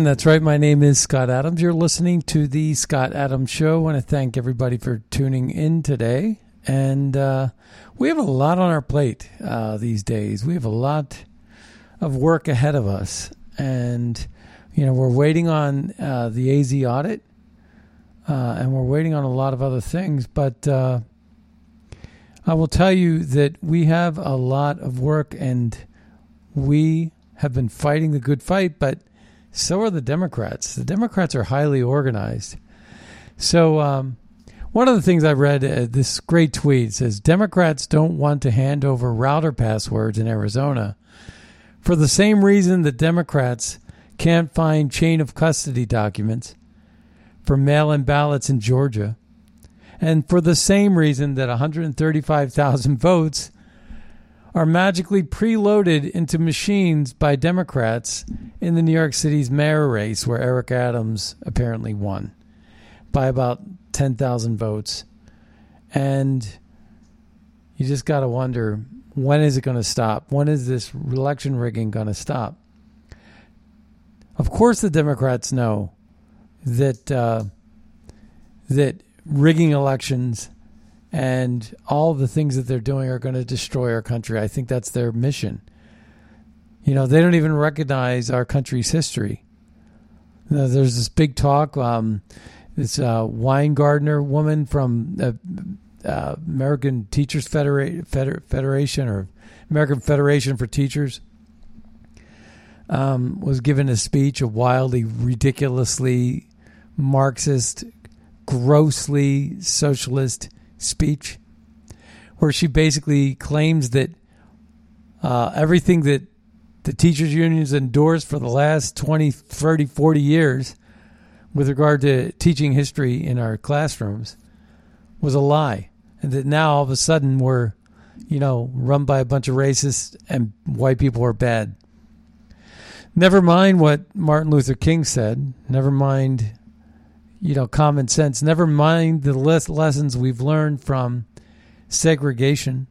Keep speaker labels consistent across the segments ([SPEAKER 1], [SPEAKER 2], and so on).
[SPEAKER 1] And that's right. My name is Scott Adams. You're listening to the Scott Adams Show. I want to thank everybody for tuning in today. And uh, we have a lot on our plate uh, these days. We have a lot of work ahead of us. And, you know, we're waiting on uh, the AZ audit uh, and we're waiting on a lot of other things. But uh, I will tell you that we have a lot of work and we have been fighting the good fight, but so are the Democrats. The Democrats are highly organized. So, um, one of the things I read, uh, this great tweet says Democrats don't want to hand over router passwords in Arizona for the same reason that Democrats can't find chain of custody documents for mail in ballots in Georgia, and for the same reason that 135,000 votes are magically preloaded into machines by Democrats in the New York City's mayor race, where Eric Adams apparently won by about 10,000 votes. And you just got to wonder when is it going to stop? When is this election rigging going to stop? Of course, the Democrats know that uh, that rigging elections and all the things that they're doing are going to destroy our country. I think that's their mission. You know, they don't even recognize our country's history. There's this big talk. Um, this uh, Weingartner woman from the uh, American Teachers Federa- Feder- Federation or American Federation for Teachers um, was given a speech, a wildly, ridiculously Marxist, grossly socialist speech where she basically claims that uh, everything that the teachers unions endorsed for the last 20 30 40 years with regard to teaching history in our classrooms was a lie. And that now all of a sudden we're you know run by a bunch of racists and white people are bad. Never mind what martin luther king said. Never mind you know, common sense. Never mind the less lessons we've learned from segregation.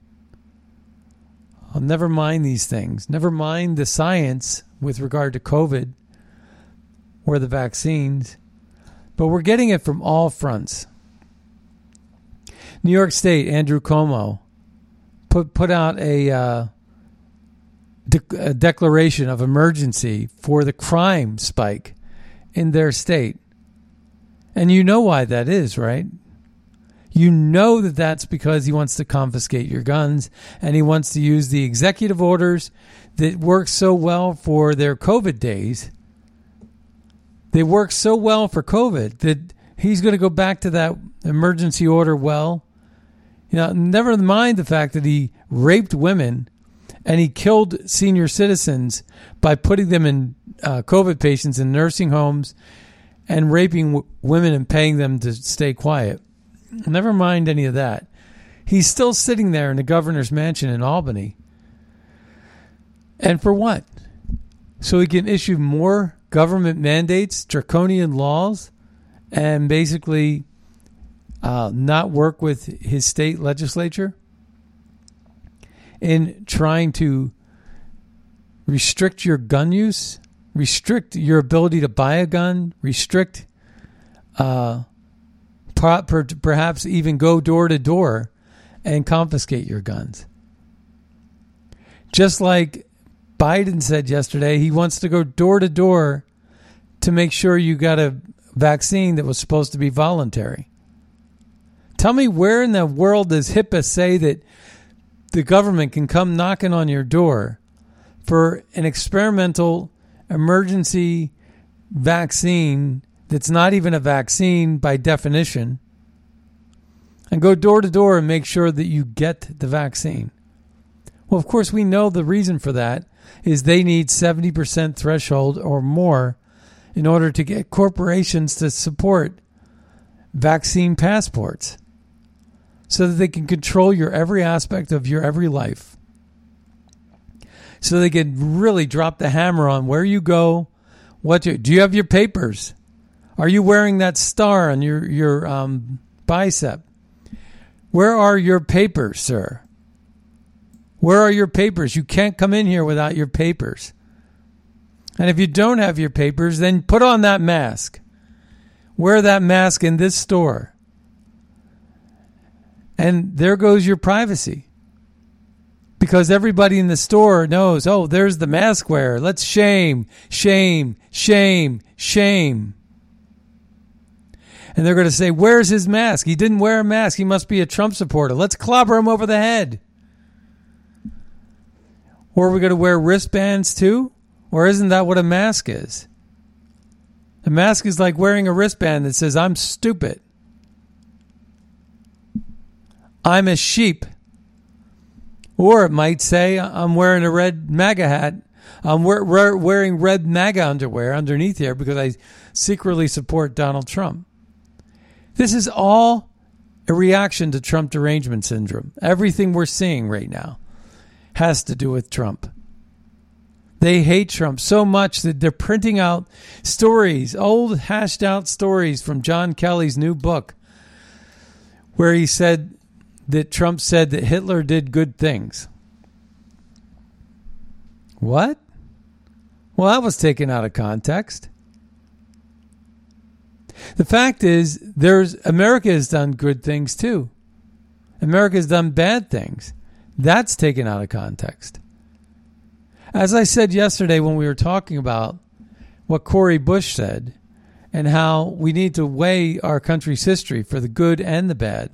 [SPEAKER 1] I'll never mind these things. Never mind the science with regard to COVID or the vaccines. But we're getting it from all fronts. New York State, Andrew Cuomo put put out a, uh, a declaration of emergency for the crime spike in their state. And you know why that is, right? You know that that's because he wants to confiscate your guns and he wants to use the executive orders that work so well for their COVID days. They work so well for COVID that he's going to go back to that emergency order well. You know, never mind the fact that he raped women and he killed senior citizens by putting them in uh, COVID patients in nursing homes and raping w- women and paying them to stay quiet. Never mind any of that. He's still sitting there in the governor's mansion in Albany. And for what? So he can issue more government mandates, draconian laws, and basically uh, not work with his state legislature in trying to restrict your gun use, restrict your ability to buy a gun, restrict, uh, perhaps even go door to door and confiscate your guns. Just like Biden said yesterday, he wants to go door to door to make sure you got a vaccine that was supposed to be voluntary. Tell me where in the world does HIPAA say that the government can come knocking on your door for an experimental emergency vaccine that's not even a vaccine by definition and go door to door and make sure that you get the vaccine. Well, of course, we know the reason for that is they need 70% threshold or more in order to get corporations to support vaccine passports so that they can control your every aspect of your every life. So they can really drop the hammer on where you go, what you, do you have your papers? Are you wearing that star on your your um, bicep? Where are your papers, sir? Where are your papers? You can't come in here without your papers. And if you don't have your papers, then put on that mask. Wear that mask in this store. And there goes your privacy. Because everybody in the store knows, oh, there's the mask wearer. Let's shame, shame, shame, shame. And they're going to say, where's his mask? He didn't wear a mask. He must be a Trump supporter. Let's clobber him over the head. Or are we going to wear wristbands too? Or isn't that what a mask is? A mask is like wearing a wristband that says, I'm stupid. I'm a sheep. Or it might say, I'm wearing a red MAGA hat. I'm wearing red MAGA underwear underneath here because I secretly support Donald Trump. This is all a reaction to Trump derangement syndrome. Everything we're seeing right now has to do with Trump. They hate Trump so much that they're printing out stories, old hashed out stories from John Kelly's new book, where he said that Trump said that Hitler did good things. What? Well, that was taken out of context. The fact is, there's America has done good things too. America has done bad things. That's taken out of context. As I said yesterday when we were talking about what Cori Bush said and how we need to weigh our country's history for the good and the bad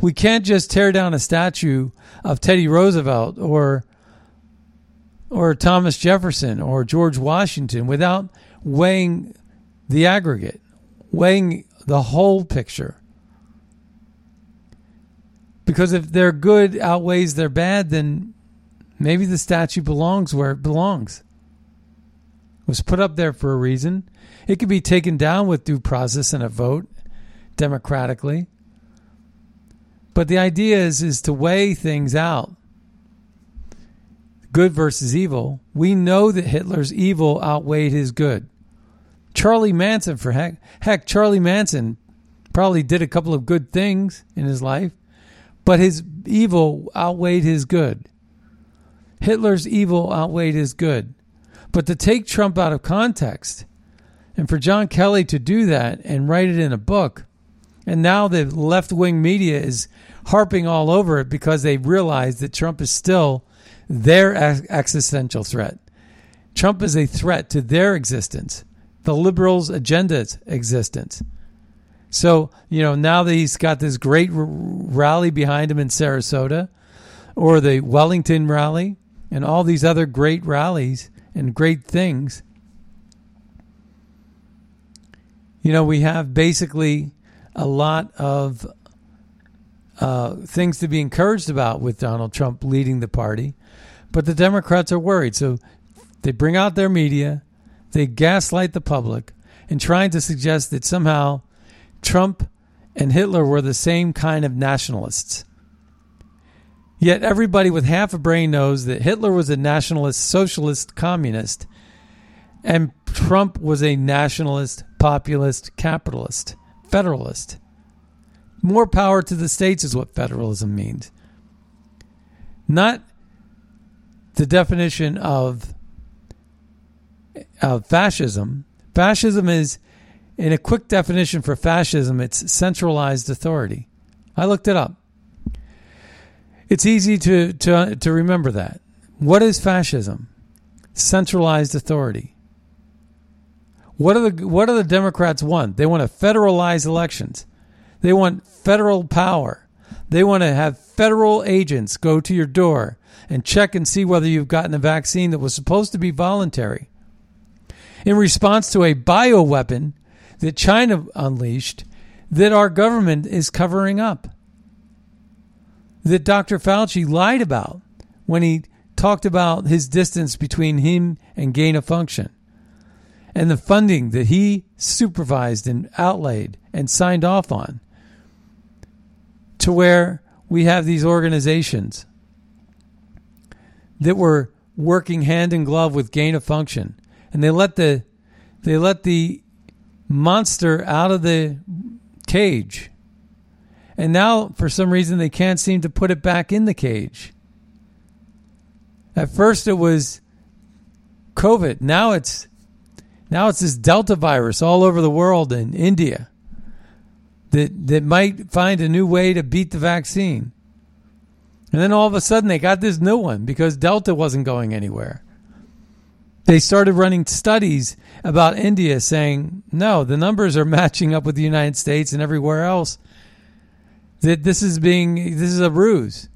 [SPEAKER 1] we can't just tear down a statue of Teddy Roosevelt or or Thomas Jefferson or George Washington without weighing the aggregate, weighing the whole picture. Because if their good outweighs their bad, then maybe the statue belongs where it belongs. It was put up there for a reason. It could be taken down with due process and a vote democratically. But the idea is is to weigh things out. Good versus evil. We know that Hitler's evil outweighed his good. Charlie Manson, for heck, heck, Charlie Manson probably did a couple of good things in his life, but his evil outweighed his good. Hitler's evil outweighed his good. But to take Trump out of context, and for John Kelly to do that and write it in a book, and now the left wing media is harping all over it because they realize that Trump is still their existential threat. Trump is a threat to their existence, the liberals' agenda's existence. So, you know, now that he's got this great r- rally behind him in Sarasota, or the Wellington rally, and all these other great rallies and great things, you know, we have basically a lot of uh, things to be encouraged about with Donald Trump leading the party, but the Democrats are worried. So they bring out their media, they gaslight the public, and trying to suggest that somehow Trump and Hitler were the same kind of nationalists. Yet everybody with half a brain knows that Hitler was a nationalist, socialist, communist, and Trump was a nationalist, populist, capitalist, federalist. More power to the states is what federalism means. Not the definition of, of fascism. Fascism is, in a quick definition for fascism, it's centralized authority. I looked it up. It's easy to, to, to remember that. What is fascism? Centralized authority. What are the what do the Democrats want? They want to federalize elections. They want federal power. They want to have federal agents go to your door and check and see whether you've gotten a vaccine that was supposed to be voluntary. In response to a bioweapon that China unleashed that our government is covering up. That Dr. Fauci lied about when he talked about his distance between him and gain of function and the funding that he supervised and outlaid and signed off on to where we have these organizations that were working hand in glove with gain of function. And they let the they let the monster out of the cage. And now for some reason they can't seem to put it back in the cage. At first it was covid. Now it's now it's this delta virus all over the world in india that that might find a new way to beat the vaccine. And then all of a sudden they got this new one because Delta wasn't going anywhere. They started running studies about India saying, no, the numbers are matching up with the United States and everywhere else. That this is being this is a ruse.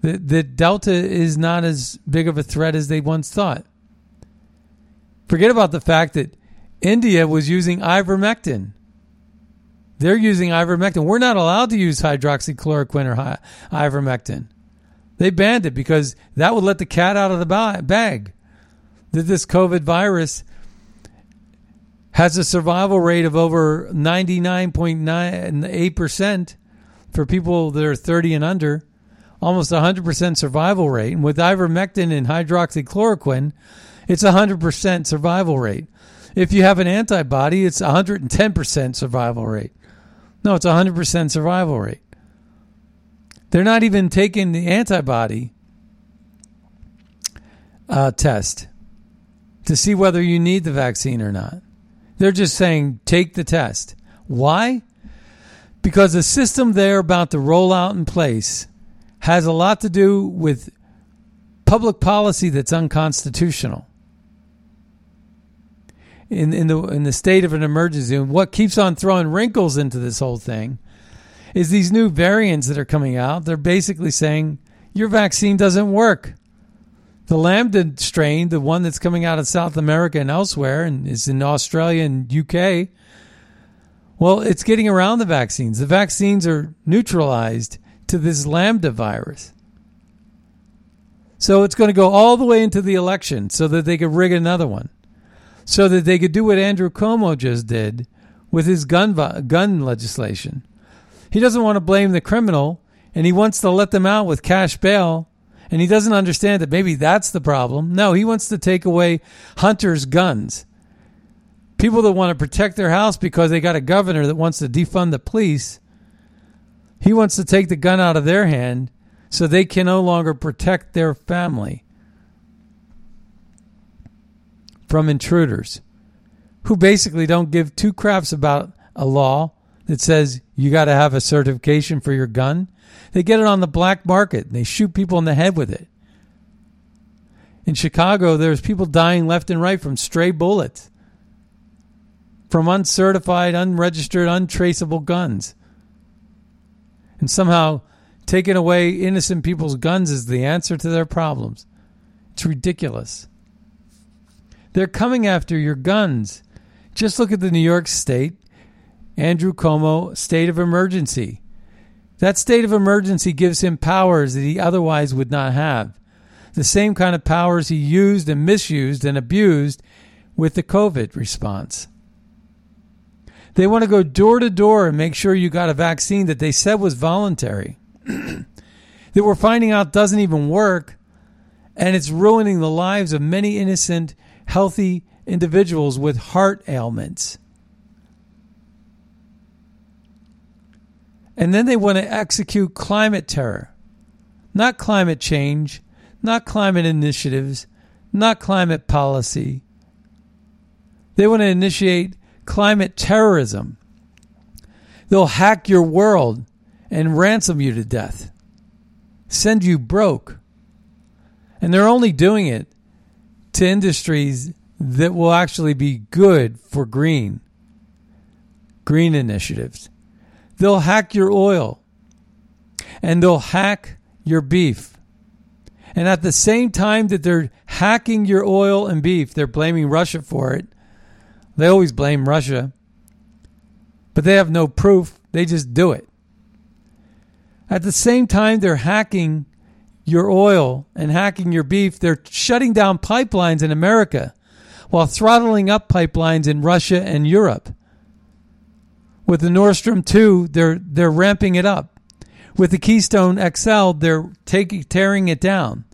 [SPEAKER 1] That that Delta is not as big of a threat as they once thought. Forget about the fact that India was using ivermectin they're using ivermectin. We're not allowed to use hydroxychloroquine or ivermectin. They banned it because that would let the cat out of the bag. That this COVID virus has a survival rate of over 99.98% for people that are 30 and under, almost 100% survival rate. And with ivermectin and hydroxychloroquine, it's 100% survival rate. If you have an antibody, it's 110% survival rate. No, it's 100% survival rate. They're not even taking the antibody uh, test to see whether you need the vaccine or not. They're just saying take the test. Why? Because the system they're about to roll out in place has a lot to do with public policy that's unconstitutional in in the in the state of an emergency. And what keeps on throwing wrinkles into this whole thing is these new variants that are coming out. They're basically saying your vaccine doesn't work. The Lambda strain, the one that's coming out of South America and elsewhere, and is in Australia and UK. Well, it's getting around the vaccines. The vaccines are neutralized to this Lambda virus. So it's going to go all the way into the election so that they could rig another one so that they could do what Andrew Cuomo just did with his gun gun legislation. He doesn't want to blame the criminal and he wants to let them out with cash bail and he doesn't understand that maybe that's the problem. No, he wants to take away hunters' guns. People that want to protect their house because they got a governor that wants to defund the police. He wants to take the gun out of their hand so they can no longer protect their family from intruders who basically don't give two craps about a law that says you got to have a certification for your gun. They get it on the black market and they shoot people in the head with it. In Chicago, there's people dying left and right from stray bullets, from uncertified, unregistered, untraceable guns. And somehow taking away innocent people's guns is the answer to their problems. It's ridiculous. They're coming after your guns. Just look at the New York State, Andrew Cuomo state of emergency. That state of emergency gives him powers that he otherwise would not have. The same kind of powers he used and misused and abused with the COVID response. They want to go door to door and make sure you got a vaccine that they said was voluntary. that that we're finding out doesn't even work and it's ruining the lives of many innocent, healthy individuals with heart ailments. And then they want to execute climate terror. Not climate change, not climate initiatives, not climate policy. They want to initiate climate terrorism. They'll hack your world and ransom you to death, send you broke. And they're only doing it to industries that will actually be good for green, green initiatives. They'll hack your oil and they'll hack your beef. And at the same time that they're hacking your oil and beef, they're blaming Russia for it. They always blame Russia, but they have no proof. They just do it. At the same time, they're hacking your oil and hacking your beef. They're shutting down pipelines in America while throttling up pipelines in Russia and Europe. With the Nord Stream 2, they're, they're ramping it up. With the Keystone XL, they're taking, tearing it down,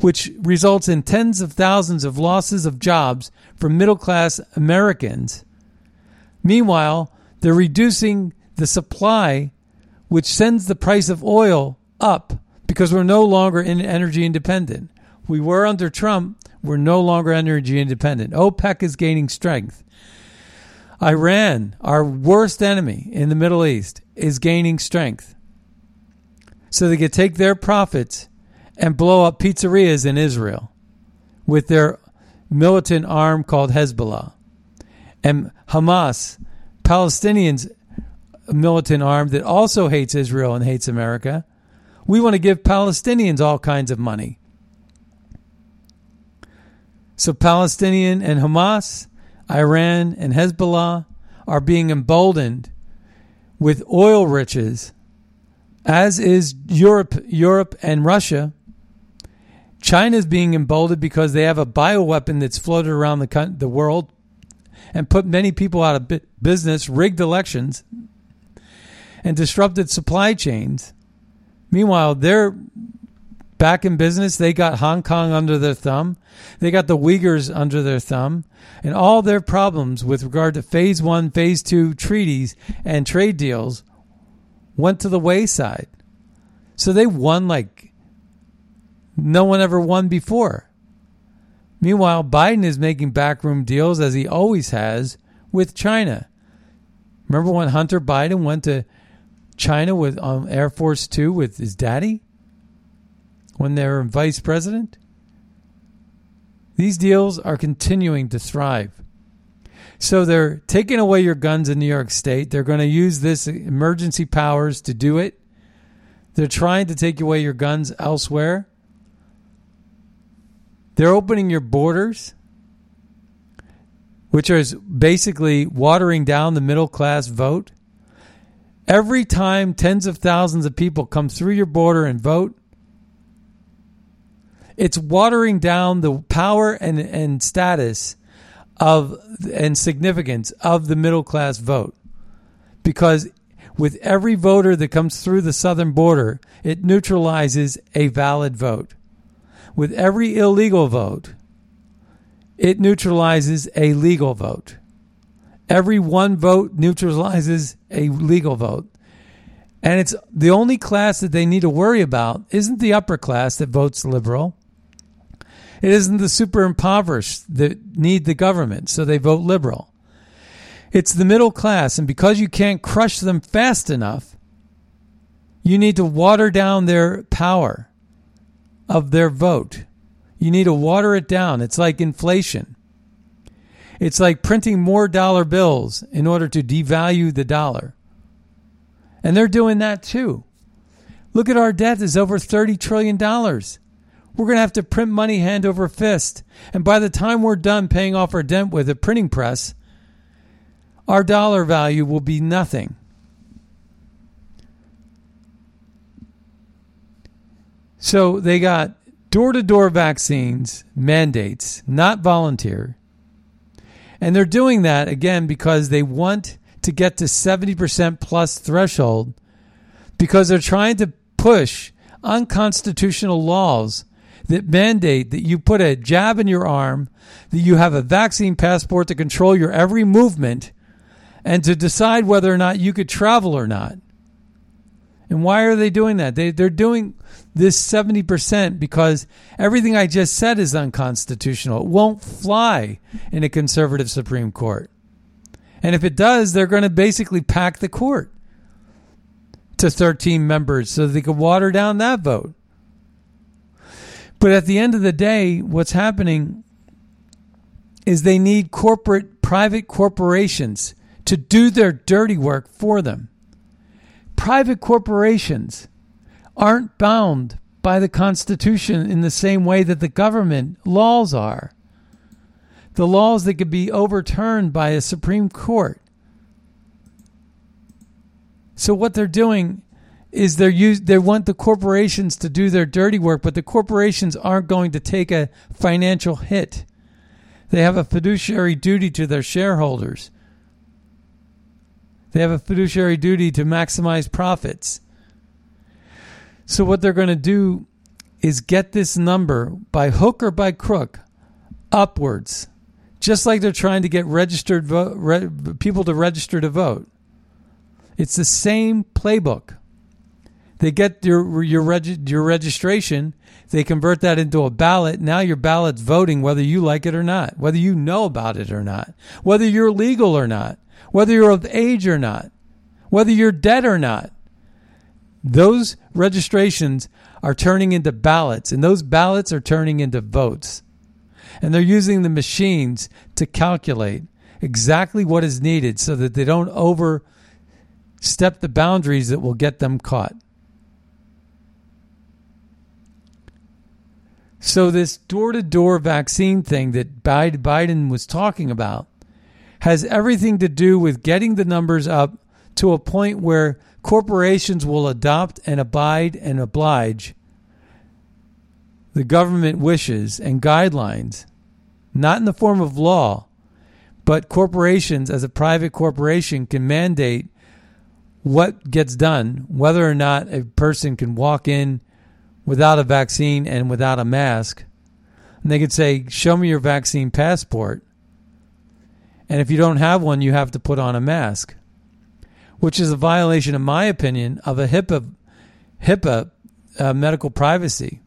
[SPEAKER 1] which results in tens of thousands of losses of jobs for middle class Americans. Meanwhile, they're reducing the supply, which sends the price of oil up because we're no longer in energy independent. We were under Trump, we're no longer energy independent. OPEC is gaining strength. Iran, our worst enemy in the Middle East, is gaining strength. So they could take their profits and blow up pizzerias in Israel with their militant arm called Hezbollah. And Hamas, Palestinians' militant arm that also hates Israel and hates America, we want to give Palestinians all kinds of money. So Palestinian and Hamas, Iran and Hezbollah are being emboldened with oil riches, as is Europe, Europe and Russia. China is being emboldened because they have a bioweapon that's floated around the the world and put many people out of business, rigged elections, and disrupted supply chains. Meanwhile, they're back in business. They got Hong Kong under their thumb. They got the Uyghurs under their thumb. And all their problems with regard to phase one, phase two treaties and trade deals went to the wayside. So they won like no one ever won before. Meanwhile, Biden is making backroom deals, as he always has, with China. Remember when Hunter Biden went to China with um, Air Force Two with his daddy? when they were vice president. These deals are continuing to thrive. So they're taking away your guns in New York State. They're going to use this emergency powers to do it. They're trying to take away your guns elsewhere. They're opening your borders, which is basically watering down the middle class vote. Every time tens of thousands of people come through your border and vote, it's watering down the power and, and status of and significance of the middle class vote. Because with every voter that comes through the southern border it neutralizes a valid vote. With every illegal vote it neutralizes a legal vote every one vote neutralizes a legal vote and it's the only class that they need to worry about isn't the upper class that votes liberal it isn't the super impoverished that need the government, so they vote liberal. It's the middle class, and because you can't crush them fast enough, you need to water down their power of their vote. You need to water it down. It's like inflation. It's like printing more dollar bills in order to devalue the dollar. And they're doing that too. Look at our debt is over $30 trillion. We're going to have to print money hand over fist. And by the time we're done paying off our debt with a printing press, our dollar value will be nothing. So they got door to door vaccines mandates, not volunteer. And they're doing that again because they want to get to 70% plus threshold because they're trying to push unconstitutional laws that mandate that you put a jab in your arm, that you have a vaccine passport to control your every movement, and to decide whether or not you could travel or not. And why are they doing that? They, they're doing this 70% because everything I just said is unconstitutional. It won't fly in a conservative Supreme Court. And if it does, they're going to basically pack the court to 13 members so they could water down that vote. But at the end of the day, what's happening is they need corporate, private corporations to do their dirty work for them. Private corporations aren't bound by the Constitution in the same way that the government laws are. The laws that could be overturned by a Supreme Court. So what they're doing is they're use, they want the corporations to do their dirty work, but the corporations aren't going to take a financial hit. They have a fiduciary duty to their shareholders. They have a fiduciary duty to maximize profits. So what they're going to do is get this number by hook or by crook upwards, just like they're trying to get registered re, people to register to vote. It's the same playbook. They get your your your registration, they convert that into a ballot. Now your ballot's voting whether you like it or not, whether you know about it or not, whether you're legal or not, whether you're of age or not, whether you're dead or not. Those registrations are turning into ballots, and those ballots are turning into votes. And they're using the machines to calculate exactly what is needed so that they don't overstep the boundaries that will get them caught. So, this door to door vaccine thing that Biden was talking about has everything to do with getting the numbers up to a point where corporations will adopt and abide and oblige the government wishes and guidelines, not in the form of law, but corporations as a private corporation can mandate what gets done, whether or not a person can walk in without a vaccine and without a mask. And they could say, Show me your vaccine passport. And if you don't have one, you have to put on a mask, which is a violation, in my opinion, of a HIPAA, HIPAA uh, medical privacy.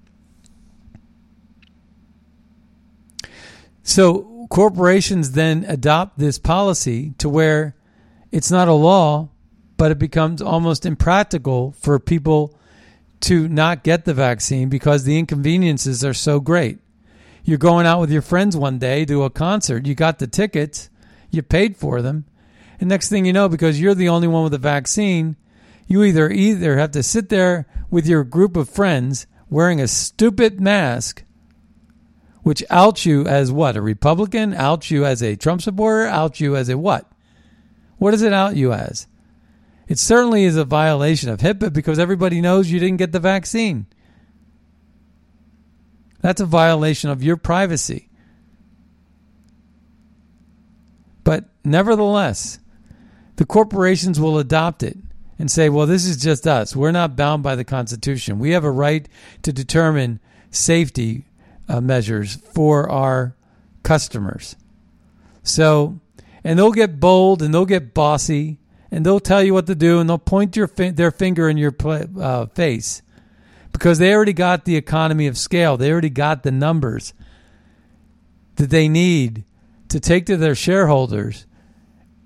[SPEAKER 1] So corporations then adopt this policy to where it's not a law, but it becomes almost impractical for people to not get the vaccine because the inconveniences are so great. You're going out with your friends one day to a concert, you got the tickets, you paid for them, and next thing you know, because you're the only one with a vaccine, you either either have to sit there with your group of friends wearing a stupid mask, which outs you as what? A Republican? Outs you as a Trump supporter? Outs you as a what? What does it out you as? It certainly is a violation of HIPAA because everybody knows you didn't get the vaccine. That's a violation of your privacy. But nevertheless, the corporations will adopt it and say, well, this is just us. We're not bound by the Constitution. We have a right to determine safety uh, measures for our customers. So, and they'll get bold and they'll get bossy and they'll tell you what to do and they'll point your fi- their finger in your uh, face because they already got the economy of scale. They already got the numbers that they need to take to their shareholders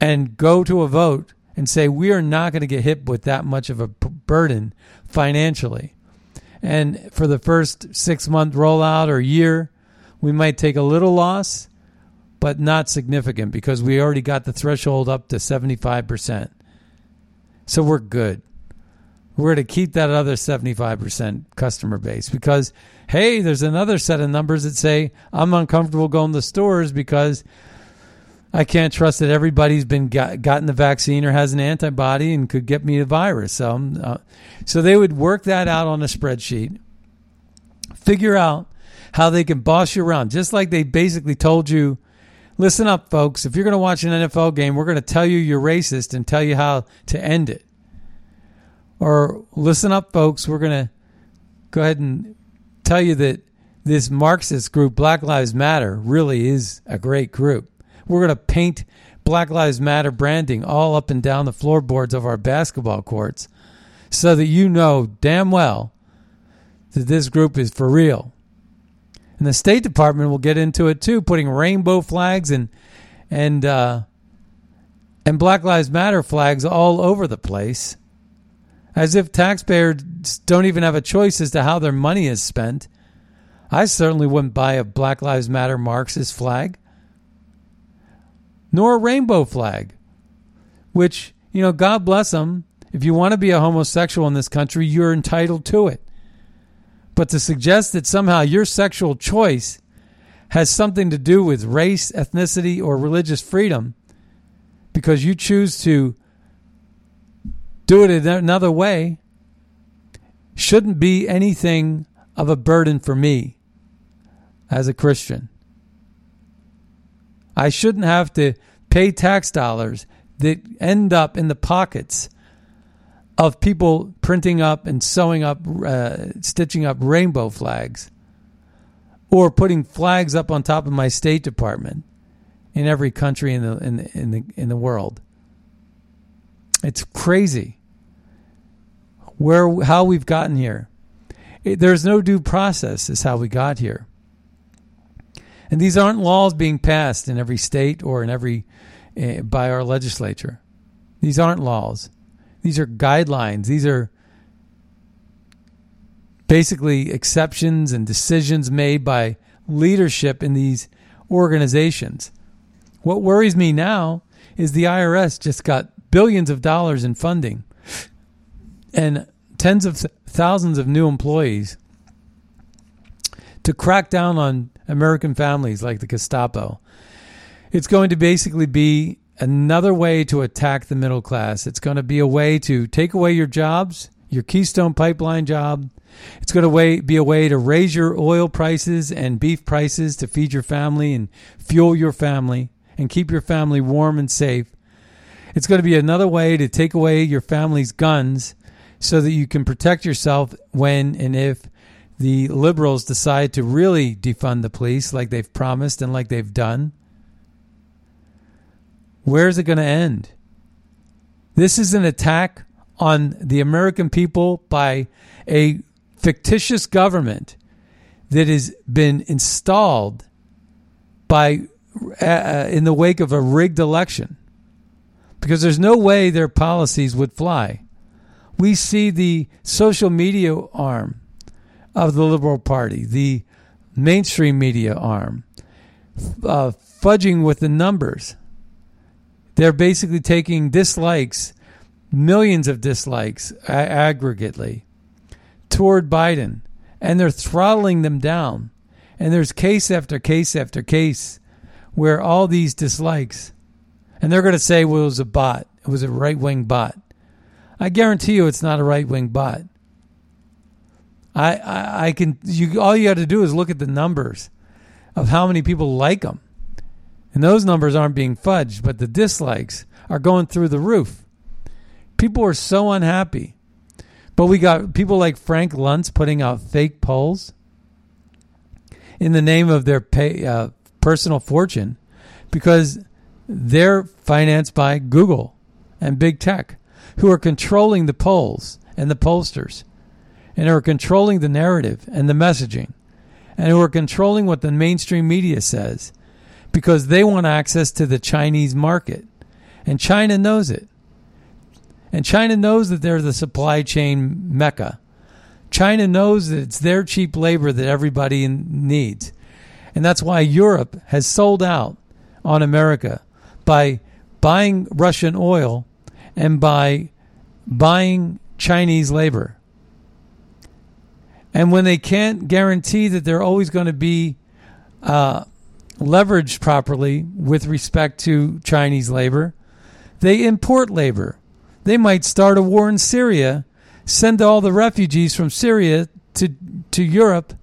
[SPEAKER 1] and go to a vote and say we are not going to get hit with that much of a burden financially. And for the first 6 month rollout or year, we might take a little loss but not significant because we already got the threshold up to 75%. So we're good. We're going to keep that other 75% customer base because, hey, there's another set of numbers that say I'm uncomfortable going to stores because I can't trust that everybody's been got, gotten the vaccine or has an antibody and could get me the virus. So, uh, so they would work that out on a spreadsheet, figure out how they can boss you around, just like they basically told you Listen up, folks. If you're going to watch an NFL game, we're going to tell you you're racist and tell you how to end it. Or listen up, folks. We're going to go ahead and tell you that this Marxist group, Black Lives Matter, really is a great group. We're going to paint Black Lives Matter branding all up and down the floorboards of our basketball courts so that you know damn well that this group is for real. And the State Department will get into it too, putting rainbow flags and and uh, and Black Lives Matter flags all over the place, as if taxpayers don't even have a choice as to how their money is spent. I certainly wouldn't buy a Black Lives Matter Marxist flag, nor a rainbow flag, which, you know, God bless them. If you want to be a homosexual in this country, you're entitled to it. But to suggest that somehow your sexual choice has something to do with race, ethnicity, or religious freedom because you choose to do it another way shouldn't be anything of a burden for me as a Christian. I shouldn't have to pay tax dollars that end up in the pockets of people printing up and sewing up, uh, stitching up rainbow flags, or putting flags up on top of my State Department in every country in the in the, in the in the world. It's crazy where how we've gotten here. It, there's no due process is how we got here. And these aren't laws being passed in every state or in every uh, by our legislature. These aren't laws. These are guidelines. These are basically exceptions and decisions made by leadership in these organizations. What worries me now is the IRS just got billions of dollars in funding and tens of thousands of new employees to crack down on American families like the Gestapo. It's going to basically be another way to attack the middle class. It's going to be a way to take away your jobs, your Keystone Pipeline job. It's going to be a way to raise your oil prices and beef prices to feed your family and fuel your family and keep your family warm and safe. It's going to be another way to take away your family's guns so that you can protect yourself when and if the liberals decide to really defund the police like they've promised and like they've done. Where's it going to end? This is an attack on the American people by a fictitious government that has been installed by uh, uh, in the wake of a rigged election because there's no way their policies would fly. We see the social media arm of the Liberal Party, the mainstream media arm, uh, fudging with the numbers they're basically taking dislikes, millions of dislikes aggregately, toward Biden, and they're throttling them down. And there's case after case after case where all these dislikes, and they're going to say, well, it was a bot, it was a right wing bot. I guarantee you it's not a right wing bot. I, I, I can you all you got to do is look at the numbers of how many people like them and those numbers aren't being fudged, but the dislikes are going through the roof. People are so unhappy. But we got people like Frank Luntz putting out fake polls in the name of their pay, uh, personal fortune because they're financed by Google and big tech who are controlling the polls and the pollsters and who are controlling the narrative and the messaging and who are controlling what the mainstream media says because they want access to the Chinese market. And China knows it. And China knows that they're the supply chain mecca. China knows that it's their cheap labor that everybody needs. And that's why Europe has sold out on America by buying Russian oil and by buying Chinese labor. And when they can't guarantee that they're always going to be uh, leveraged properly with respect to Chinese labor. They import labor. They might start a war in Syria, send all the refugees from Syria to, to Europe,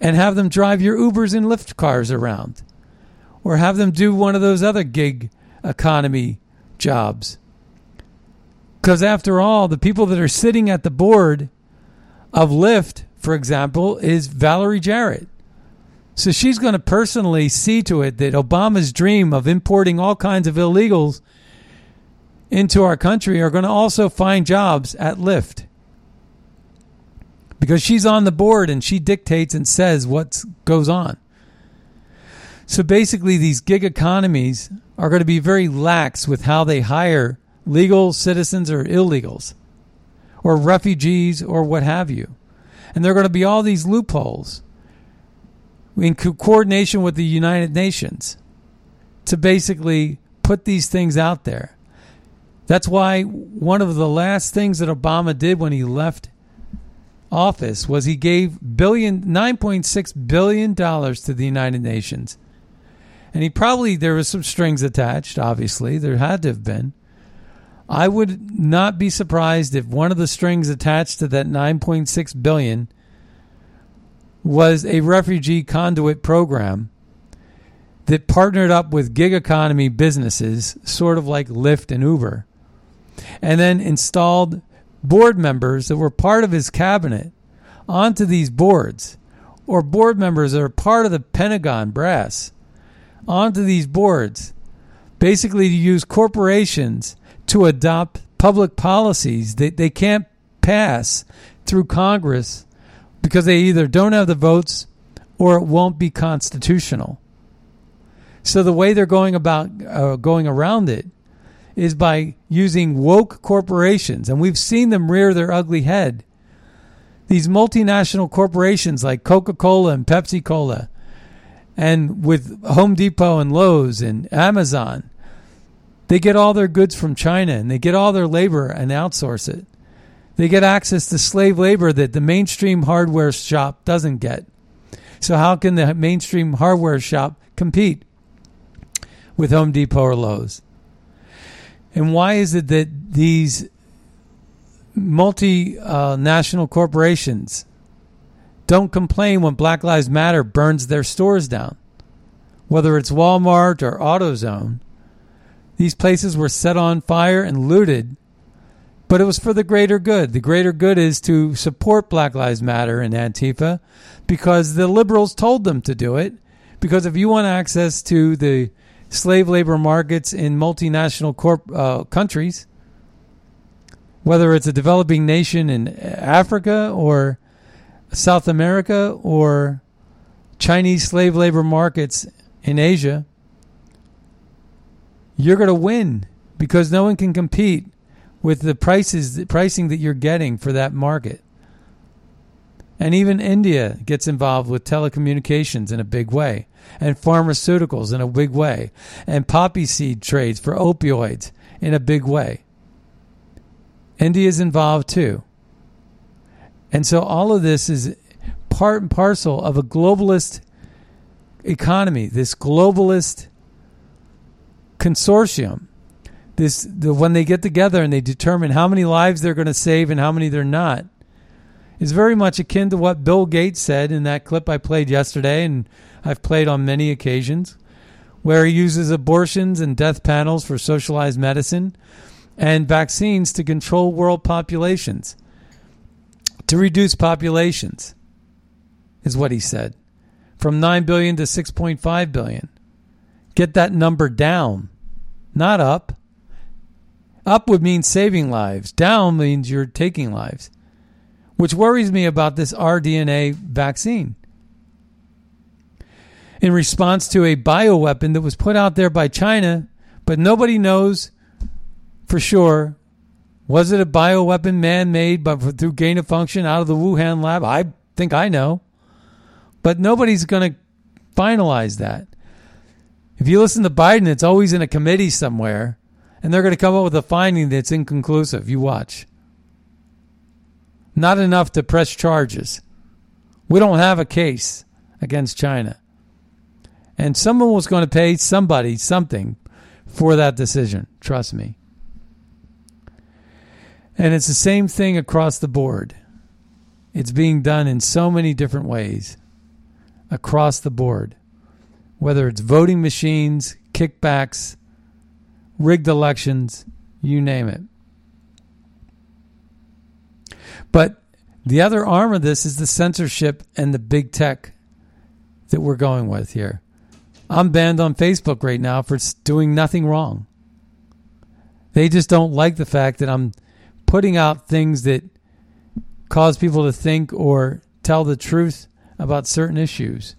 [SPEAKER 1] and have them drive your Ubers and Lyft cars around. Or have them do one of those other gig economy jobs. Because after all, the people that are sitting at the board of Lyft for example, is Valerie Jarrett. So she's going to personally see to it that Obama's dream of importing all kinds of illegals into our country are going to also find jobs at Lyft. Because she's on the board and she dictates and says what goes on. So basically, these gig economies are going to be very lax with how they hire legal citizens or illegals or refugees or what have you. And there are going to be all these loopholes in co- coordination with the United Nations to basically put these things out there. That's why one of the last things that Obama did when he left office was he gave billion 9.6 billion dollars to the United Nations. And he probably there was some strings attached, obviously. There had to have been. I would not be surprised if one of the strings attached to that 9.6 billion was a refugee conduit program that partnered up with gig economy businesses, sort of like Lyft and Uber, and then installed board members that were part of his cabinet onto these boards, or board members that are part of the Pentagon brass onto these boards, basically to use corporations to adopt public policies that they can't pass through Congress because they either don't have the votes or it won't be constitutional. So the way they're going about uh, going around it is by using woke corporations, and we've seen them rear their ugly head. These multinational corporations like Coca Cola and Pepsi Cola, and with Home Depot and Lowe's and Amazon, they get all their goods from China and they get all their labor and outsource it. They get access to slave labor that the mainstream hardware shop doesn't get. So, how can the mainstream hardware shop compete with Home Depot or Lowe's? And why is it that these multinational uh, corporations don't complain when Black Lives Matter burns their stores down? Whether it's Walmart or AutoZone, these places were set on fire and looted but it was for the greater good. The greater good is to support Black Lives Matter and Antifa because the liberals told them to do it. Because if you want access to the slave labor markets in multinational corp, uh, countries, whether it's a developing nation in Africa or South America or Chinese slave labor markets in Asia, you're going to win because no one can compete with the prices the pricing that you're getting for that market. And even India gets involved with telecommunications in a big way, and pharmaceuticals in a big way, and poppy seed trades for opioids in a big way. India is involved too. And so all of this is part and parcel of a globalist economy, this globalist consortium. This the when they get together and they determine how many lives they're going to save and how many they're not is very much akin to what Bill Gates said in that clip I played yesterday and I've played on many occasions where he uses abortions and death panels for socialized medicine and vaccines to control world populations. To reduce populations is what he said. From 9 billion to 6.5 billion get that number down not up up would mean saving lives, down means you're taking lives, which worries me about this rDNA vaccine. In response to a bioweapon that was put out there by China, but nobody knows for sure was it a bioweapon man made but through gain of function out of the Wuhan lab? I think I know. But nobody's going to finalize that. If you listen to Biden, it's always in a committee somewhere and they're going to come up with a finding that's inconclusive. You watch. Not enough to press charges. We don't have a case against China. And someone was going to pay somebody something for that decision. Trust me. And it's the same thing across the board. It's being done in so many different ways across the board, whether it's voting machines, kickbacks, rigged elections, you name it. But The other arm of this is the censorship and the big tech that we're going with here. I'm banned on Facebook right now for doing nothing wrong. They just don't like the fact that I'm putting out things that cause people to think or tell the truth about certain issues.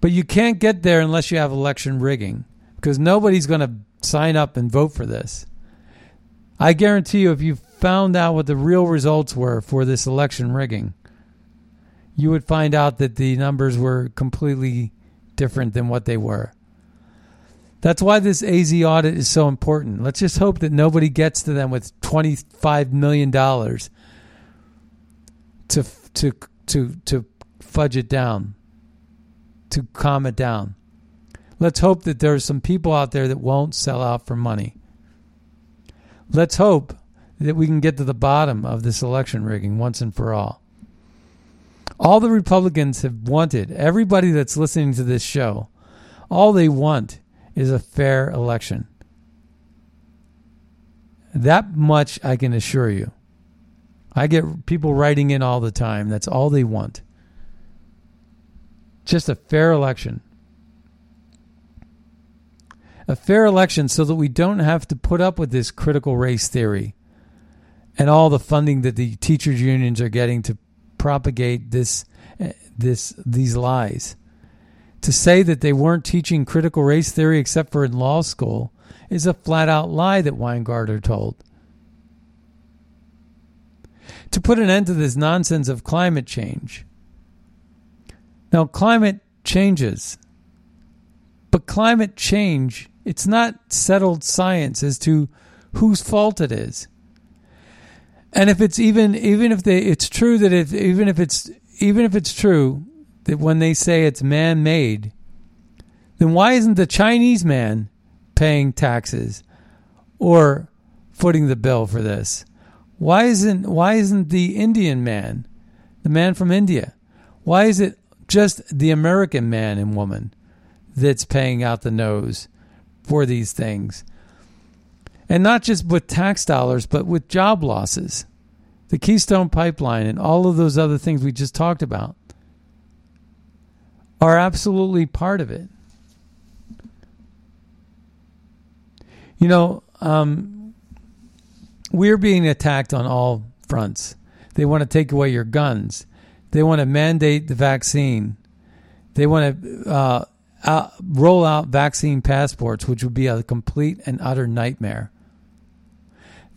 [SPEAKER 1] But you can't get there unless you have election rigging because nobody's going to sign up and vote for this. I guarantee you, if you found out what the real results were for this election rigging, you would find out that the numbers were completely different than what they were. That's why this AZ audit is so important. Let's just hope that nobody gets to them with $25 million to, to, to, to fudge it down, to calm it down. Let's hope that there are some people out there that won't sell out for money. Let's hope that we can get to the bottom of this election rigging once and for all. All the Republicans have wanted, everybody that's listening to this show, all they want is a fair election. That much I can assure you. I get people writing in all the time. That's all they want. Just a fair election. A fair election so that we don't have to put up with this critical race theory and all the funding that the teachers unions are getting to propagate this eh, this these lies. To say that they weren't teaching critical race theory except for in law school is a flat out lie that Weingarten told. To put an end to this nonsense of climate change. Now, climate changes, but climate change, it's not settled science as to whose fault it is. And if it's even even if they it's true that if even if it's even if it's true that when they say it's man made, then why isn't the Chinese man paying taxes or footing the bill for this? Why isn't why isn't the Indian man, the man from India? Why is it just the American man and woman that's paying out the nose for these things? And not just with tax dollars, but with job losses. The Keystone Pipeline and all of those other things we just talked about are absolutely part of it. You know, um, we're being attacked on all fronts. They want to take away your guns. They want to mandate the vaccine. They want to uh, roll out vaccine passports, which would be a complete and utter nightmare.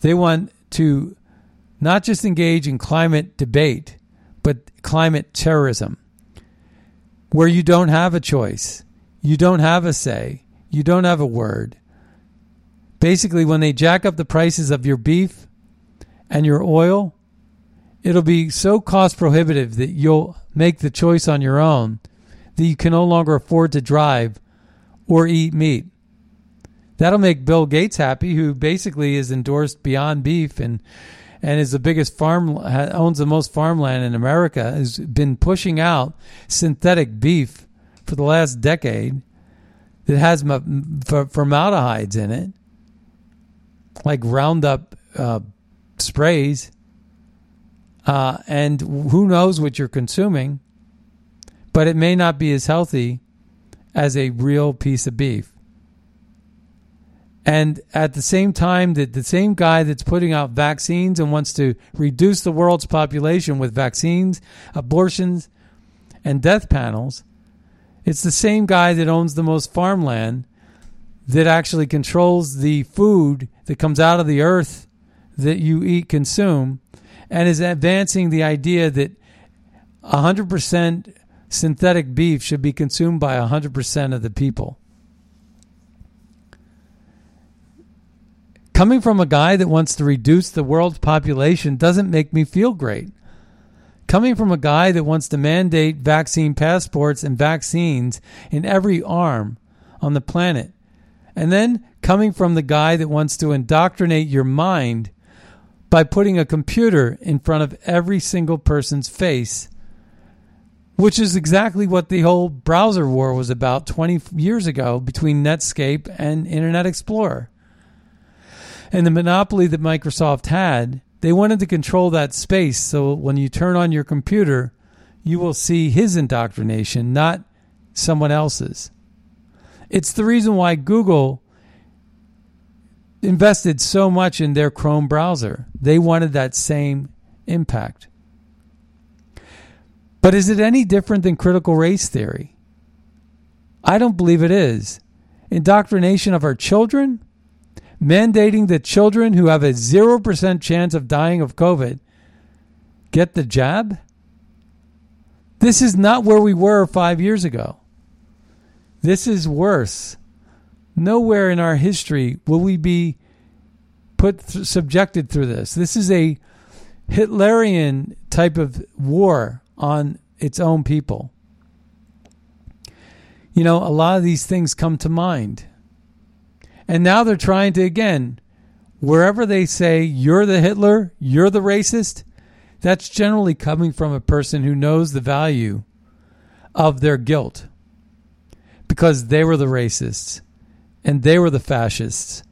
[SPEAKER 1] They want to not just engage in climate debate, but climate terrorism, where you don't have a choice, you don't have a say, you don't have a word. Basically, when they jack up the prices of your beef and your oil, it'll be so cost prohibitive that you'll make the choice on your own that you can no longer afford to drive or eat meat. That'll make Bill Gates happy, who basically is endorsed Beyond Beef and and is the biggest farm owns the most farmland in America. Has been pushing out synthetic beef for the last decade that has formaldehydes in it, like Roundup uh, sprays. Uh, and who knows what you're consuming, but it may not be as healthy as a real piece of beef. And at the same time, that the same guy that's putting out vaccines and wants to reduce the world's population with vaccines, abortions, and death panels, it's the same guy that owns the most farmland that actually controls the food that comes out of the earth that you eat, consume, and is advancing the idea that 100% synthetic beef should be consumed by 100% of the people. Coming from a guy that wants to reduce the world's population doesn't make me feel great. Coming from a guy that wants to mandate vaccine passports and vaccines in every arm on the planet. And then coming from the guy that wants to indoctrinate your mind by putting a computer in front of every single person's face, which is exactly what the whole browser war was about 20 years ago between Netscape and Internet Explorer and the monopoly that Microsoft had They wanted to control that space so when you turn on your computer, you will see his indoctrination, not someone else's. It's the reason why Google invested so much in their Chrome browser. They wanted that same impact. But is it any different than critical race theory? I don't believe it is. Indoctrination of our children? mandating that children who have a 0% chance of dying of COVID get the jab? This is not where we were five years ago. This is worse. Nowhere in our history will we be put th- subjected through this. This is a Hitlerian type of war on its own people. You know, a lot of these things come to mind. And now they're trying to, again, wherever they say you're the Hitler, you're the racist, that's generally coming from a person who knows the value of their guilt because they were the racists and they were the fascists.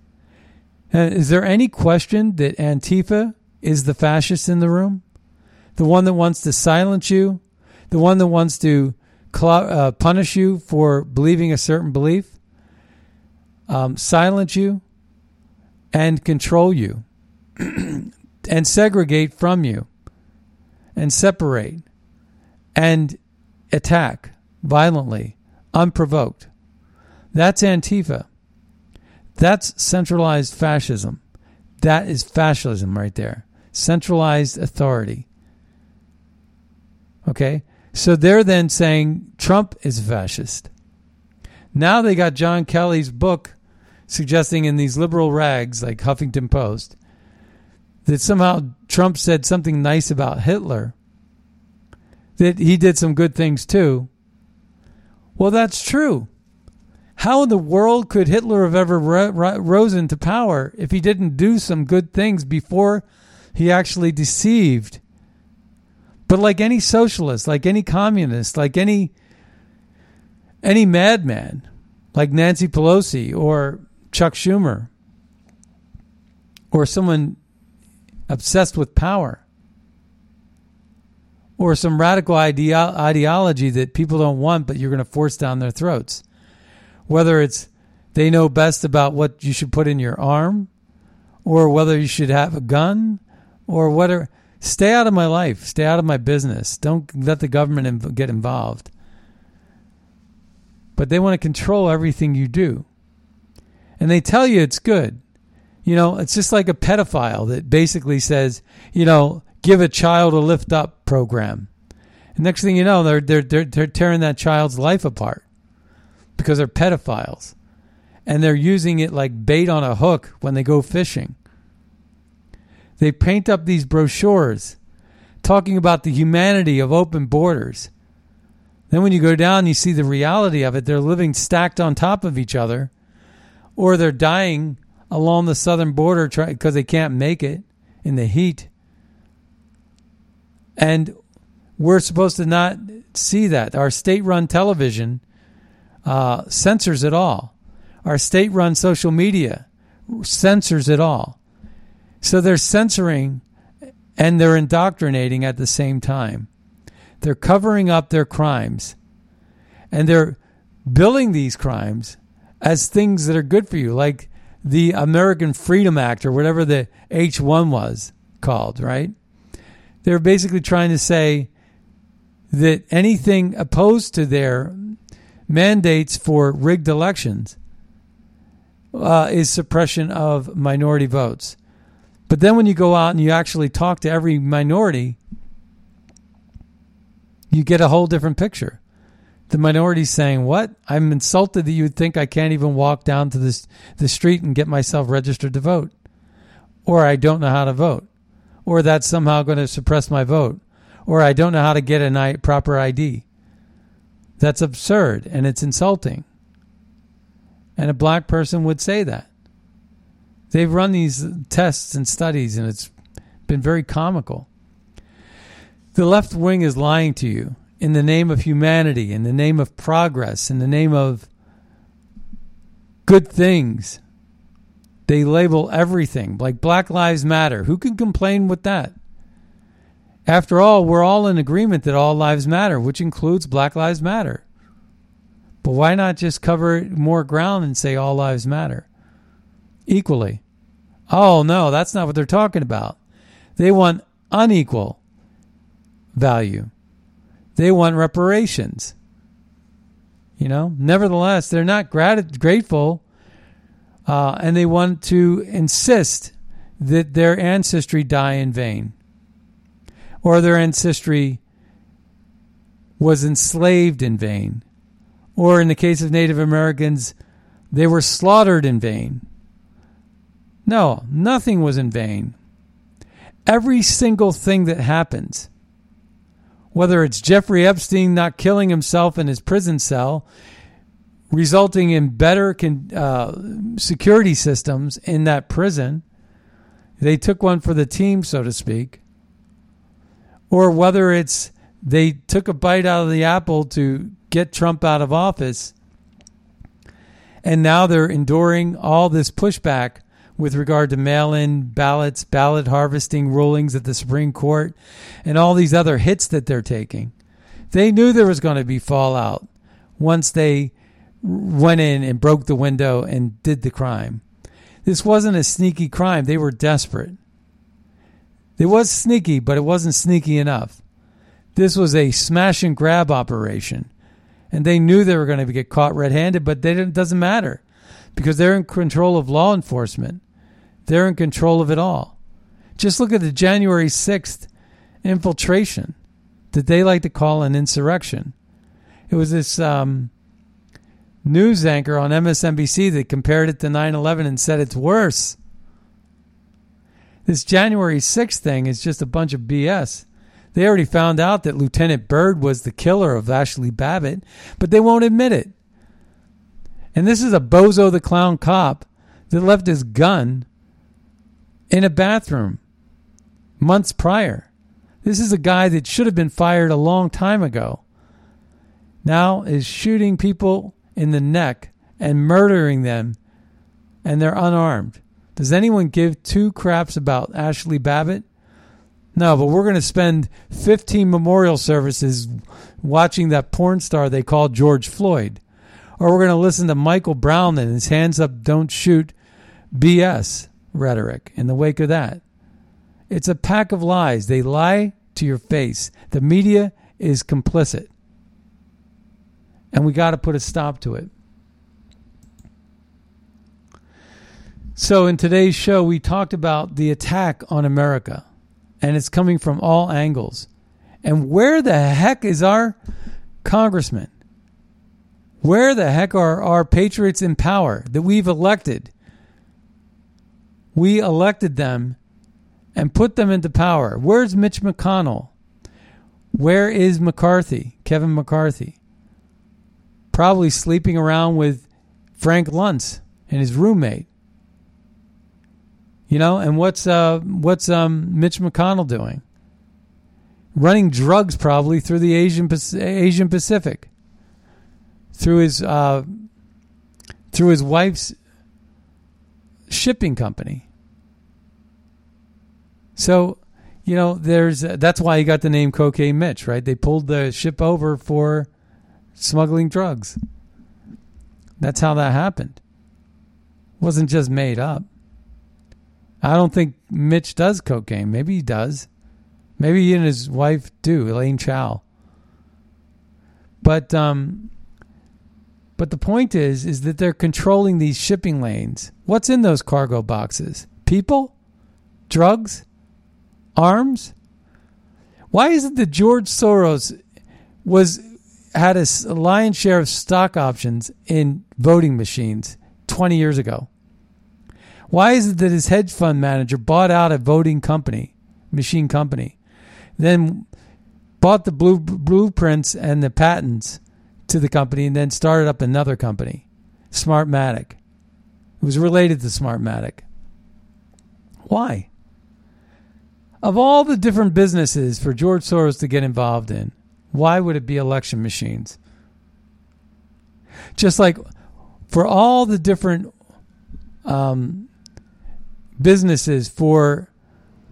[SPEAKER 1] And is there any question that Antifa is the fascist in the room? The one that wants to silence you? The one that wants to uh, punish you for believing a certain belief? um, silence you and control you and segregate from you and separate and attack violently, unprovoked. That's Antifa. That's centralized fascism. That is fascism right there. Centralized authority. Okay? So they're then saying Trump is fascist. Now they got John Kelly's book suggesting in these liberal rags like Huffington Post that somehow Trump said something nice about Hitler, that he did some good things too. Well, that's true. How in the world could Hitler have ever risen to power if he didn't do some good things before he actually deceived? But like any socialist, like any communist, like any any madman, like Nancy Pelosi or Chuck Schumer or someone obsessed with power or some radical ideo- ideology that people don't want but you're going to force down their throats. Whether it's they know best about what you should put in your arm or whether you should have a gun or whether stay out of my life, stay out of my business. Don't let the government get involved. But they want to control everything you do and they tell you it's good. You know, it's just like a pedophile that basically says, you know, give a child a lift up program. And next thing you know, they're they're they're, they're tearing that child's life apart because they're pedophiles. And they're using it like bait on a hook when they go fishing. They paint up these brochures talking about the humanity of open borders. Then when you go down, you see the reality of it. They're living stacked on top of each other or they're dying along the southern border because they can't make it in the heat. And we're supposed to not see that. Our state run television uh, censors it all, our state run social media censors it all. So they're censoring and they're indoctrinating at the same time. They're covering up their crimes and they're billing these crimes as things that are good for you, like the American Freedom Act or whatever the H1 was called, right? They're basically trying to say that anything opposed to their mandates for rigged elections uh, is suppression of minority votes. But then when you go out and you actually talk to every minority, you get a whole different picture the minority saying, "What? I'm insulted that you would think I can't even walk down to this the street and get myself registered to vote, or I don't know how to vote, or that's somehow going to suppress my vote, or I don't know how to get a proper ID." That's absurd and it's insulting. And a black person would say that. They've run these tests and studies, and it's been very comical. The left wing is lying to you in the name of humanity, in the name of progress, in the name of good things. They label everything like Black Lives Matter. Who can complain with that? After all, we're all in agreement that all lives matter, which includes Black Lives Matter. But why not just cover more ground and say all lives matter equally? Oh, no, that's not what they're talking about. They want unequal value, they want reparations. You know, nevertheless, they're not grat- grateful uh, and they want to insist that their ancestry die in vain or their ancestry was enslaved in vain or in the case of Native Americans, they were slaughtered in vain. No, nothing was in vain. Every single thing that happens, whether it's Jeffrey Epstein not killing himself in his prison cell, resulting in better uh, security systems in that prison, they took one for the team, so to speak, or whether it's they took a bite out of the apple to get Trump out of office. And now they're enduring all this pushback with regard to mail in ballots, ballot harvesting rulings at the Supreme Court, and all these other hits that they're taking. They knew there was going to be fallout once they went in and broke the window and did the crime. This wasn't a sneaky crime. They were desperate. It was sneaky, but it wasn't sneaky enough. This was a smash and grab operation and they knew they were going to get caught red-handed, but they it doesn't matter because they're in control of law enforcement. They're in control of it all. Just look at the January 6th infiltration that they like to call an insurrection. It was this um, news anchor on MSNBC that compared it to 9 11 and said it's worse. This January 6th thing is just a bunch of BS. They already found out that Lieutenant Byrd was the killer of Ashley Babbitt, but they won't admit it. And this is a bozo the clown cop that left his gun in a bathroom months prior. This is a guy that should have been fired a long time ago. Now is shooting people in the neck and murdering them, and they're unarmed. Does anyone give two craps about Ashley Babbitt? No, but we're going to spend 15 memorial services watching that porn star they call George Floyd. Or we're going to listen to Michael Brown and his hands up, don't shoot BS rhetoric in the wake of that. It's a pack of lies. They lie to your face. The media is complicit. And we got to put a stop to it. So, in today's show, we talked about the attack on America and it's coming from all angles. And where the heck is our congressman? Where the heck are our patriots in power that we've elected? We elected them and put them into power. Where's Mitch McConnell? Where is McCarthy, Kevin McCarthy? Probably sleeping around with Frank Luntz and his roommate. You know, and what's uh, what's um, Mitch McConnell doing? Running drugs probably through the Asian Asian Pacific, through his uh, through his wife's shipping company. So, you know, there's that's why he got the name Cocaine Mitch, right? They pulled the ship over for smuggling drugs. That's how that happened. It wasn't just made up. I don't think Mitch does cocaine. Maybe he does. Maybe he and his wife do, Elaine Chao. But um, but the point is, is that they're controlling these shipping lanes. What's in those cargo boxes? People, drugs, arms. Why is it that George Soros was had a lion's share of stock options in voting machines 20 years ago? Why is it that his hedge fund manager bought out a voting company, machine company, then bought the blue, blueprints and the patents to the company, and then started up another company, Smartmatic? It was related to Smartmatic. Why? Of all the different businesses for George Soros to get involved in, why would it be election machines? Just like for all the different um, businesses for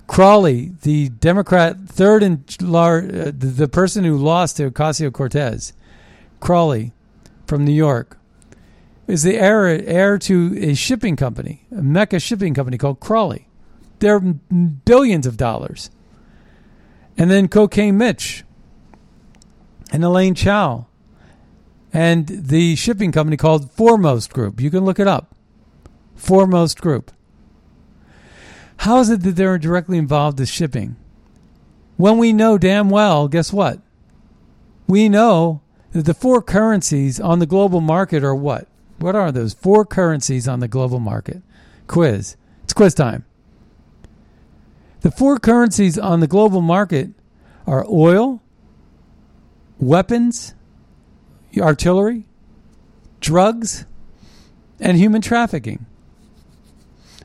[SPEAKER 1] Crowley, the Democrat third and lar- uh, the, the person who lost to Ocasio Cortez, Crowley from New York, is the heir, heir to a shipping company, a Mecca shipping company called Crowley. They're billions of dollars. And then Cocaine Mitch and Elaine Chao and the shipping company called Foremost Group. You can look it up. Foremost Group. How is it that they're directly involved with shipping? When we know damn well, guess what? We know that the four currencies on the global market are what? What are those four currencies on the global market? Quiz. It's quiz time. The four currencies on the global market are oil, weapons, artillery, drugs, and human trafficking.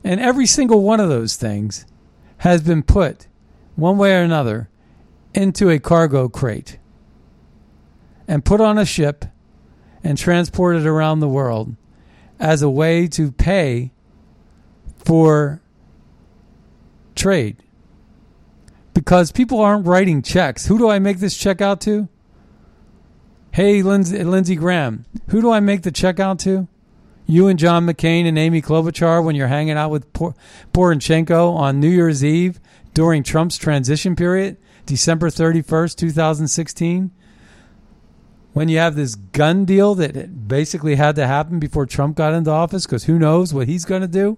[SPEAKER 1] And every single one of those things has been put, one way or another, into a cargo crate and put on a ship and transported around the world as a way to pay for trade. Because people aren't writing checks. Who do I make this check out to? Hey, Lindsey, Lindsey Graham, who do I make the check out to? You and John McCain and Amy Klobuchar when you're hanging out with Por- Poroshenko on New Year's Eve during Trump's transition period, December 31st, 2016? When you have this gun deal that basically had to happen before Trump got into office, because who knows what he's going to do?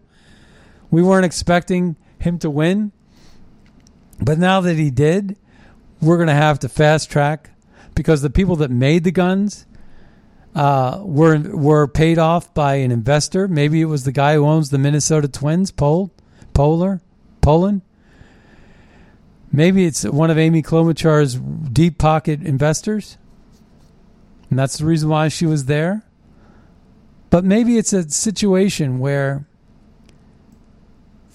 [SPEAKER 1] We weren't expecting him to win. But now that he did, we're going to have to fast track because the people that made the guns uh, were were paid off by an investor. Maybe it was the guy who owns the Minnesota Twins, Pol, Polar, Poland. Maybe it's one of Amy Klobuchar's deep pocket investors, and that's the reason why she was there. But maybe it's a situation where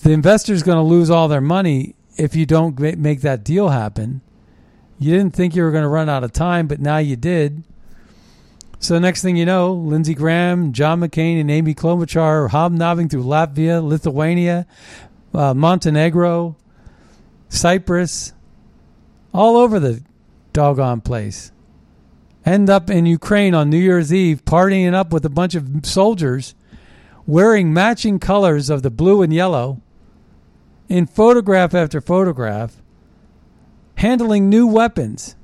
[SPEAKER 1] the investor is going to lose all their money if you don't make that deal happen. You didn't think you were going to run out of time, but now you did. So next thing you know, Lindsey Graham, John McCain, and Amy Klobuchar are hobnobbing through Latvia, Lithuania, uh, Montenegro, Cyprus, all over the doggone place. End up in Ukraine on New Year's Eve, partying up with a bunch of soldiers wearing matching colors of the blue and yellow in photograph after photograph, handling new weapons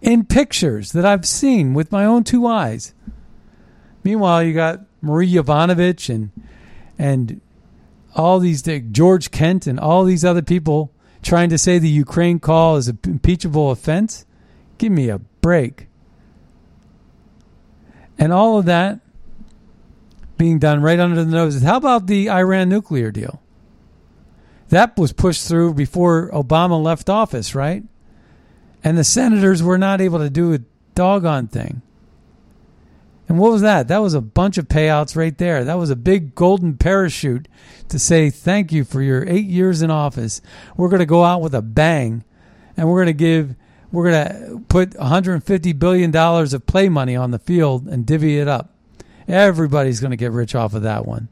[SPEAKER 1] in pictures that I've seen with my own two eyes. Meanwhile, you got Marie Yovanovitch and and all these George Kent and all these other people trying to say the Ukraine call is an impeachable offense. Give me a break. And all of that being done right under the noses. How about the Iran nuclear deal? That was pushed through before Obama left office, right? And the senators were not able to do a doggone thing. And what was that? That was a bunch of payouts right there. That was a big golden parachute to say thank you for your eight years in office. We're going to go out with a bang and we're going to give, we're going to put $150 billion of play money on the field and divvy it up. Everybody's going to get rich off of that one.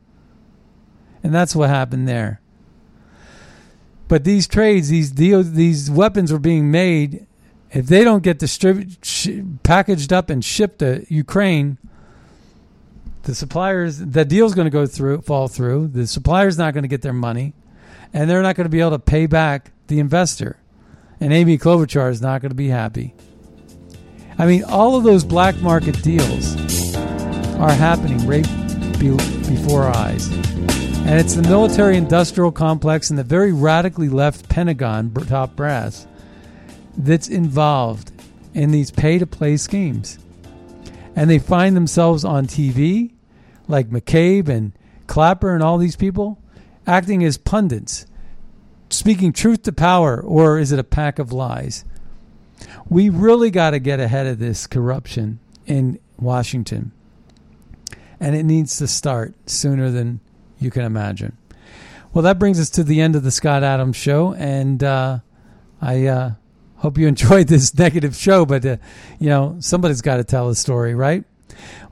[SPEAKER 1] And that's what happened there. But these trades, these deals, these weapons were being made if they don't get distributed, sh- packaged up and shipped to Ukraine, the suppliers, the deal's going to go through, fall through. The supplier's not going to get their money, and they're not going to be able to pay back the investor. And Amy Klobuchar is not going to be happy. I mean, all of those black market deals are happening right be- before our eyes. And it's the military industrial complex and the very radically left Pentagon top brass that's involved in these pay to play schemes. And they find themselves on TV, like McCabe and Clapper and all these people, acting as pundits, speaking truth to power, or is it a pack of lies? We really got to get ahead of this corruption in Washington. And it needs to start sooner than you can imagine. Well, that brings us to the end of the Scott Adams show. And uh, I. Uh, hope you enjoyed this negative show, but uh, you know somebody's got to tell a story, right?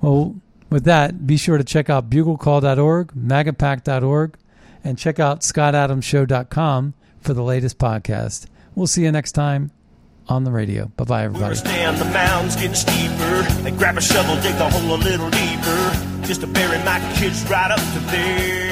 [SPEAKER 1] Well, with that, be sure to check out buglecall.org, magapack.org, and check out scottadamshow.com for the latest podcast. We'll see you next time on the radio. Bye bye, everybody.
[SPEAKER 2] staying the mountains getting steeper. They grab a shovel, dig the hole a little deeper. Just to bury my kids right up to their knees.